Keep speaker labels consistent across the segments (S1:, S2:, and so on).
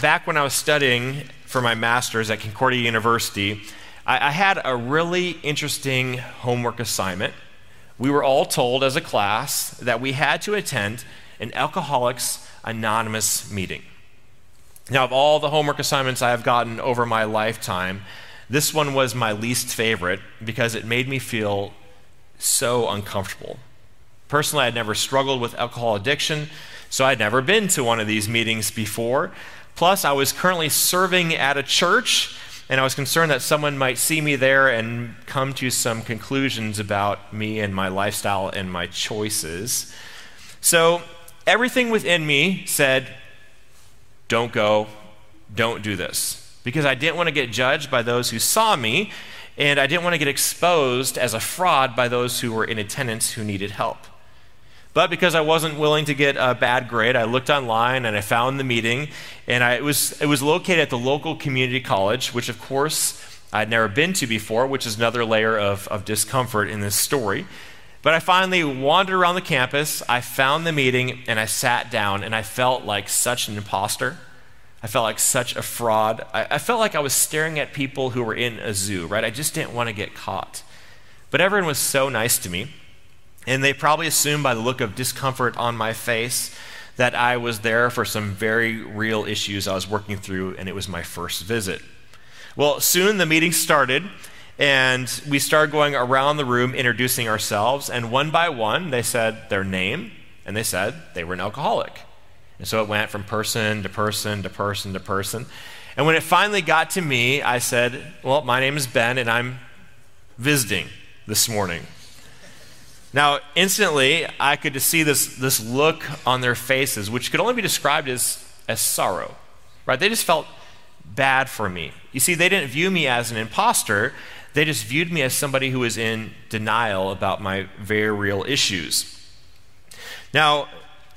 S1: back when I was studying for my master's at Concordia University, I, I had a really interesting homework assignment. We were all told as a class that we had to attend an Alcoholics Anonymous meeting. Now, of all the homework assignments I have gotten over my lifetime, this one was my least favorite because it made me feel so uncomfortable. Personally, I'd never struggled with alcohol addiction, so I'd never been to one of these meetings before. Plus, I was currently serving at a church, and I was concerned that someone might see me there and come to some conclusions about me and my lifestyle and my choices. So, everything within me said, don't go, don't do this. Because I didn't want to get judged by those who saw me, and I didn't want to get exposed as a fraud by those who were in attendance who needed help. But because I wasn't willing to get a bad grade, I looked online and I found the meeting, and I, it, was, it was located at the local community college, which, of course, I'd never been to before, which is another layer of, of discomfort in this story. But I finally wandered around the campus, I found the meeting, and I sat down, and I felt like such an imposter. I felt like such a fraud. I, I felt like I was staring at people who were in a zoo, right? I just didn't want to get caught. But everyone was so nice to me. And they probably assumed by the look of discomfort on my face that I was there for some very real issues I was working through, and it was my first visit. Well, soon the meeting started, and we started going around the room introducing ourselves, and one by one, they said their name, and they said they were an alcoholic. And so it went from person to person to person to person. And when it finally got to me, I said, Well, my name is Ben, and I'm visiting this morning. Now, instantly, I could see this, this look on their faces, which could only be described as, as sorrow, right? They just felt bad for me. You see, they didn't view me as an imposter, they just viewed me as somebody who was in denial about my very real issues. Now,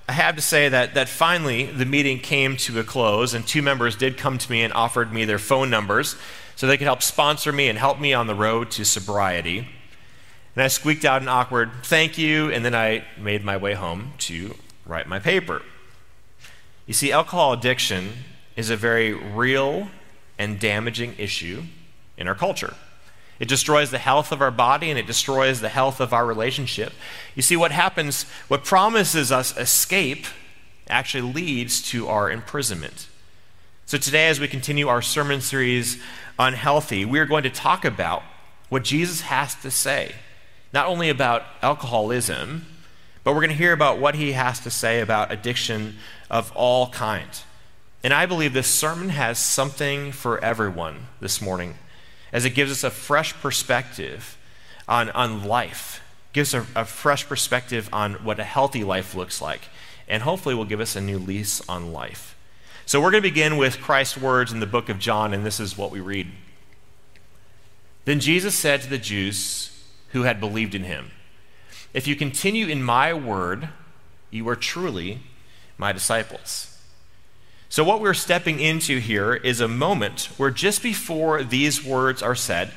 S1: I have to say that, that finally the meeting came to a close, and two members did come to me and offered me their phone numbers so they could help sponsor me and help me on the road to sobriety. And I squeaked out an awkward thank you, and then I made my way home to write my paper. You see, alcohol addiction is a very real and damaging issue in our culture. It destroys the health of our body and it destroys the health of our relationship. You see, what happens, what promises us escape, actually leads to our imprisonment. So, today, as we continue our sermon series on healthy, we are going to talk about what Jesus has to say not only about alcoholism, but we're going to hear about what he has to say about addiction of all kinds. And I believe this sermon has something for everyone this morning, as it gives us a fresh perspective on, on life, gives a, a fresh perspective on what a healthy life looks like, and hopefully will give us a new lease on life. So we're going to begin with Christ's words in the book of John, and this is what we read. Then Jesus said to the Jews, who had believed in him. If you continue in my word, you are truly my disciples. So, what we're stepping into here is a moment where just before these words are said,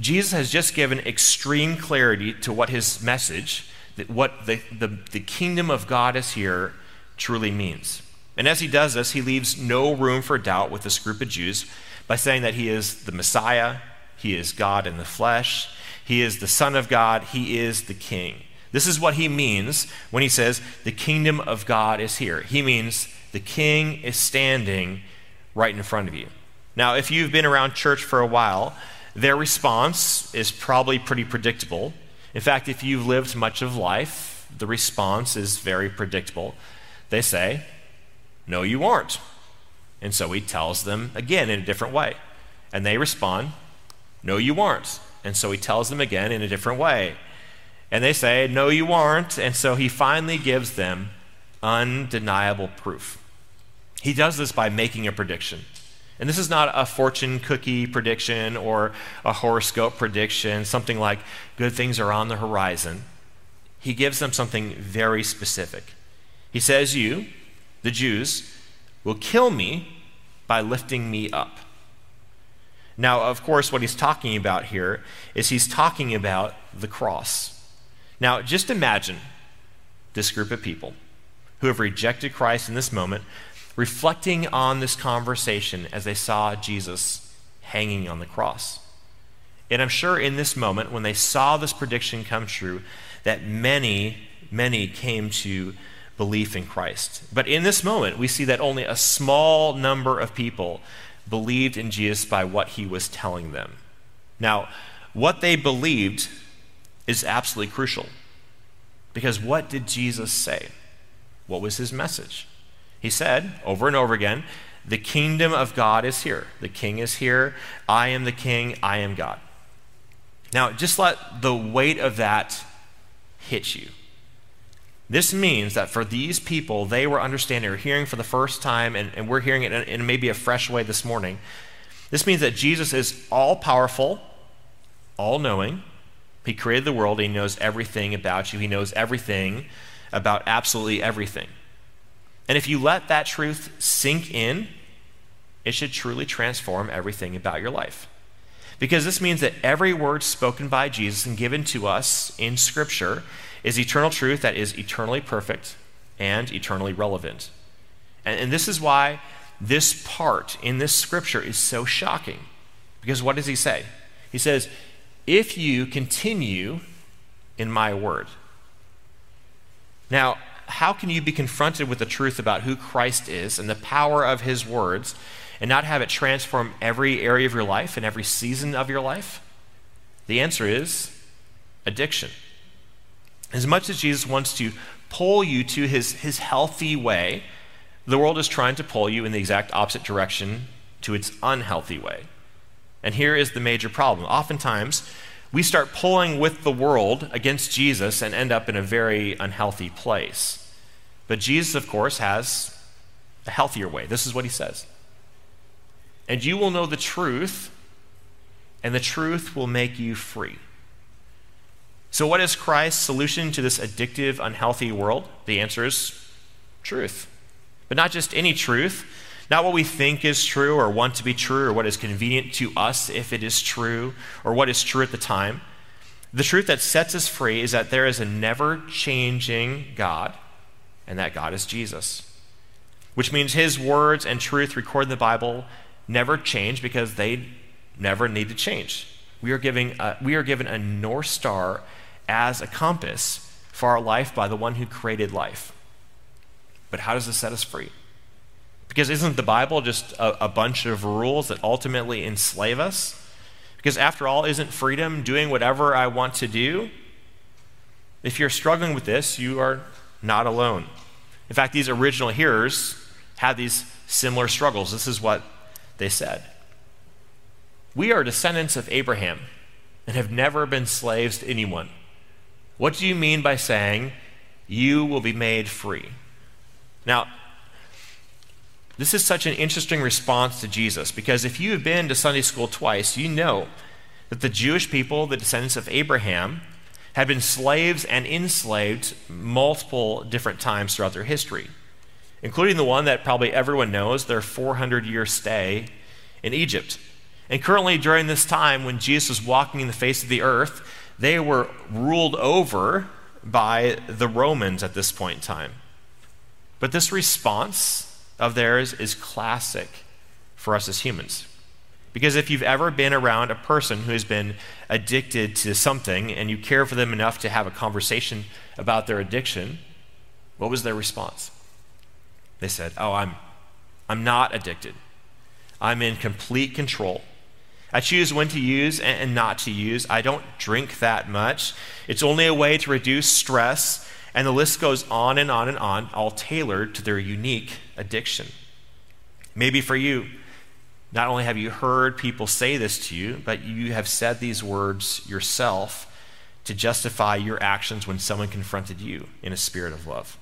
S1: Jesus has just given extreme clarity to what his message, that what the, the, the kingdom of God is here, truly means. And as he does this, he leaves no room for doubt with this group of Jews by saying that he is the Messiah, he is God in the flesh, he is the Son of God. He is the King. This is what he means when he says, the kingdom of God is here. He means the King is standing right in front of you. Now, if you've been around church for a while, their response is probably pretty predictable. In fact, if you've lived much of life, the response is very predictable. They say, No, you aren't. And so he tells them again in a different way. And they respond, No, you aren't. And so he tells them again in a different way. And they say, No, you aren't. And so he finally gives them undeniable proof. He does this by making a prediction. And this is not a fortune cookie prediction or a horoscope prediction, something like good things are on the horizon. He gives them something very specific. He says, You, the Jews, will kill me by lifting me up. Now, of course, what he's talking about here is he's talking about the cross. Now, just imagine this group of people who have rejected Christ in this moment reflecting on this conversation as they saw Jesus hanging on the cross. And I'm sure in this moment, when they saw this prediction come true, that many, many came to belief in Christ. But in this moment, we see that only a small number of people believed in Jesus by what he was telling them. Now, what they believed is absolutely crucial. Because what did Jesus say? What was his message? He said over and over again, The kingdom of God is here. The king is here. I am the king. I am God. Now, just let the weight of that hit you. This means that for these people, they were understanding or hearing for the first time, and, and we're hearing it in, in maybe a fresh way this morning. This means that Jesus is all powerful, all knowing. He created the world, he knows everything about you, he knows everything about absolutely everything. And if you let that truth sink in, it should truly transform everything about your life. Because this means that every word spoken by Jesus and given to us in Scripture is eternal truth that is eternally perfect and eternally relevant. And, and this is why this part in this Scripture is so shocking. Because what does he say? He says, If you continue in my word. Now, how can you be confronted with the truth about who Christ is and the power of his words and not have it transform every area of your life and every season of your life? The answer is addiction. As much as Jesus wants to pull you to his, his healthy way, the world is trying to pull you in the exact opposite direction to its unhealthy way. And here is the major problem. Oftentimes, we start pulling with the world against Jesus and end up in a very unhealthy place. But Jesus, of course, has a healthier way. This is what he says and you will know the truth, and the truth will make you free. So, what is Christ's solution to this addictive, unhealthy world? The answer is truth. But not just any truth, not what we think is true or want to be true or what is convenient to us if it is true or what is true at the time. The truth that sets us free is that there is a never changing God, and that God is Jesus. Which means his words and truth recorded in the Bible never change because they never need to change. We are, giving a, we are given a North Star as a compass for our life by the one who created life. But how does this set us free? Because isn't the Bible just a, a bunch of rules that ultimately enslave us? Because after all, isn't freedom doing whatever I want to do? If you're struggling with this, you are not alone. In fact, these original hearers had these similar struggles. This is what they said. We are descendants of Abraham and have never been slaves to anyone. What do you mean by saying, you will be made free? Now, this is such an interesting response to Jesus because if you have been to Sunday school twice, you know that the Jewish people, the descendants of Abraham, had been slaves and enslaved multiple different times throughout their history including the one that probably everyone knows their 400 year stay in Egypt. And currently, during this time when Jesus was walking in the face of the earth, they were ruled over by the Romans at this point in time. But this response of theirs is classic for us as humans. Because if you've ever been around a person who has been addicted to something and you care for them enough to have a conversation about their addiction, what was their response? They said, Oh, I'm, I'm not addicted. I'm in complete control. I choose when to use and not to use. I don't drink that much. It's only a way to reduce stress. And the list goes on and on and on, all tailored to their unique addiction. Maybe for you, not only have you heard people say this to you, but you have said these words yourself to justify your actions when someone confronted you in a spirit of love.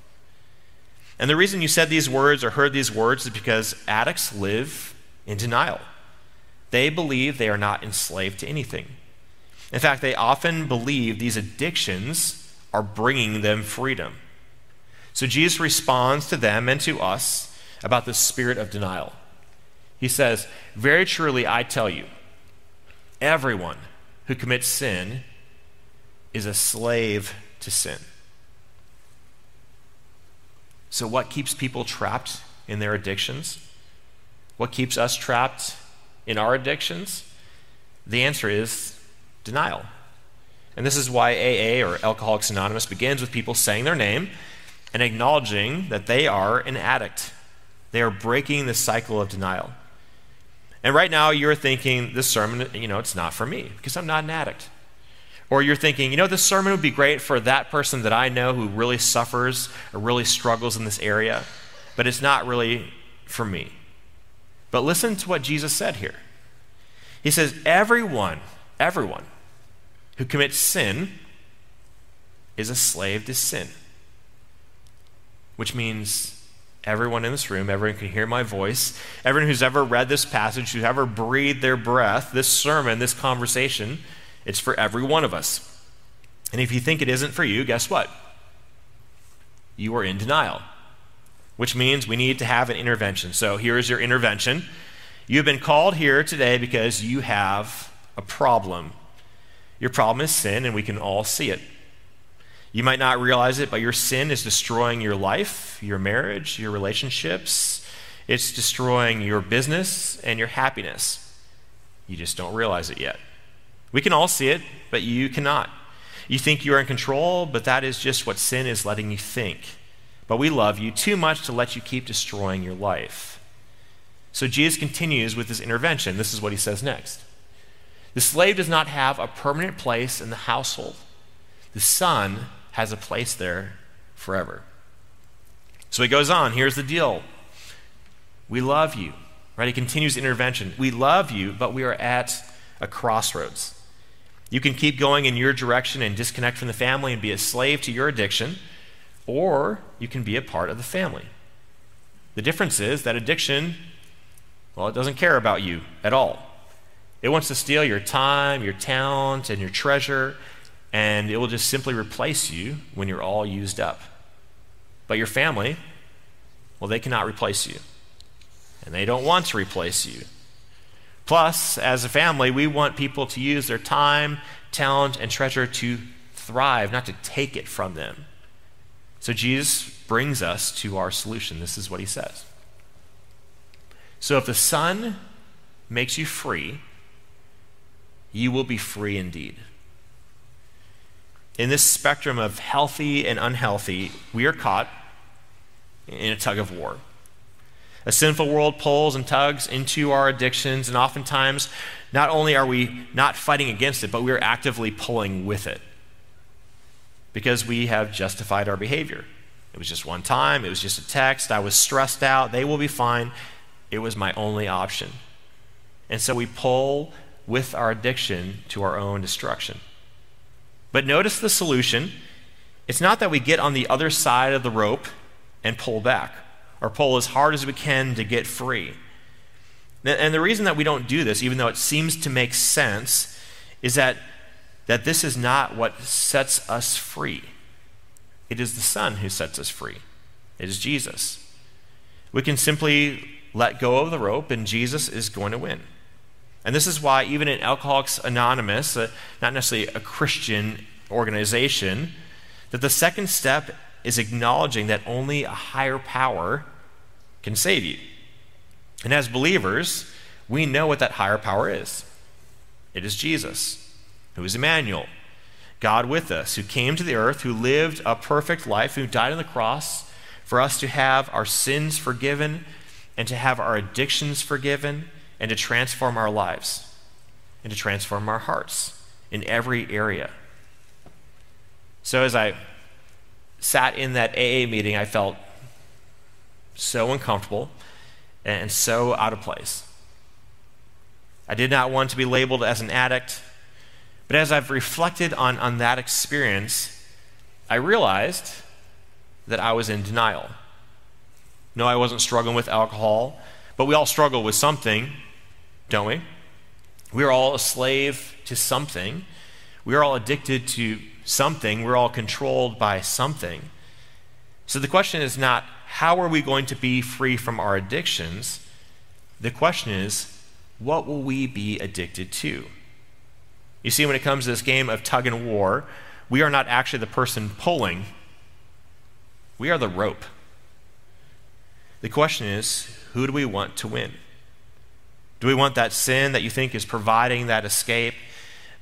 S1: And the reason you said these words or heard these words is because addicts live in denial. They believe they are not enslaved to anything. In fact, they often believe these addictions are bringing them freedom. So Jesus responds to them and to us about the spirit of denial. He says, Very truly, I tell you, everyone who commits sin is a slave to sin. So, what keeps people trapped in their addictions? What keeps us trapped in our addictions? The answer is denial. And this is why AA or Alcoholics Anonymous begins with people saying their name and acknowledging that they are an addict. They are breaking the cycle of denial. And right now you're thinking, this sermon, you know, it's not for me because I'm not an addict. Or you're thinking, you know, this sermon would be great for that person that I know who really suffers or really struggles in this area, but it's not really for me. But listen to what Jesus said here. He says, everyone, everyone who commits sin is a slave to sin, which means everyone in this room, everyone can hear my voice, everyone who's ever read this passage, who's ever breathed their breath, this sermon, this conversation, it's for every one of us. And if you think it isn't for you, guess what? You are in denial, which means we need to have an intervention. So here is your intervention. You've been called here today because you have a problem. Your problem is sin, and we can all see it. You might not realize it, but your sin is destroying your life, your marriage, your relationships. It's destroying your business and your happiness. You just don't realize it yet. We can all see it, but you cannot. You think you are in control, but that is just what sin is letting you think. But we love you too much to let you keep destroying your life. So Jesus continues with his intervention. This is what he says next. The slave does not have a permanent place in the household. The son has a place there forever. So he goes on. Here's the deal We love you. Right? He continues intervention. We love you, but we are at a crossroads. You can keep going in your direction and disconnect from the family and be a slave to your addiction, or you can be a part of the family. The difference is that addiction, well, it doesn't care about you at all. It wants to steal your time, your talent, and your treasure, and it will just simply replace you when you're all used up. But your family, well, they cannot replace you, and they don't want to replace you. Plus, as a family, we want people to use their time, talent, and treasure to thrive, not to take it from them. So Jesus brings us to our solution. This is what he says. So if the Son makes you free, you will be free indeed in this spectrum of healthy and unhealthy, we are caught in a tug of war. A sinful world pulls and tugs into our addictions, and oftentimes, not only are we not fighting against it, but we are actively pulling with it because we have justified our behavior. It was just one time, it was just a text, I was stressed out, they will be fine. It was my only option. And so we pull with our addiction to our own destruction. But notice the solution. It's not that we get on the other side of the rope and pull back or pull as hard as we can to get free. And the reason that we don't do this, even though it seems to make sense, is that, that this is not what sets us free. It is the Son who sets us free, it is Jesus. We can simply let go of the rope, and Jesus is going to win. And this is why, even in Alcoholics Anonymous, uh, not necessarily a Christian organization, that the second step is acknowledging that only a higher power can save you. And as believers, we know what that higher power is it is Jesus, who is Emmanuel, God with us, who came to the earth, who lived a perfect life, who died on the cross for us to have our sins forgiven and to have our addictions forgiven and to transform our lives and to transform our hearts in every area. So as I sat in that AA meeting, I felt so uncomfortable and so out of place. I did not want to be labeled as an addict, but as I've reflected on, on that experience, I realized that I was in denial. No, I wasn't struggling with alcohol, but we all struggle with something don't we? We are all a slave to something. We are all addicted to something. We're all controlled by something. So the question is not how are we going to be free from our addictions? The question is what will we be addicted to? You see, when it comes to this game of tug and war, we are not actually the person pulling, we are the rope. The question is who do we want to win? Do we want that sin that you think is providing that escape,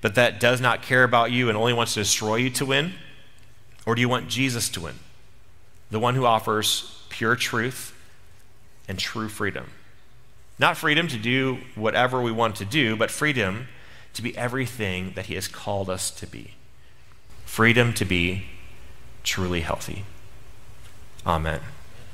S1: but that does not care about you and only wants to destroy you to win? Or do you want Jesus to win? The one who offers pure truth and true freedom. Not freedom to do whatever we want to do, but freedom to be everything that He has called us to be. Freedom to be truly healthy. Amen.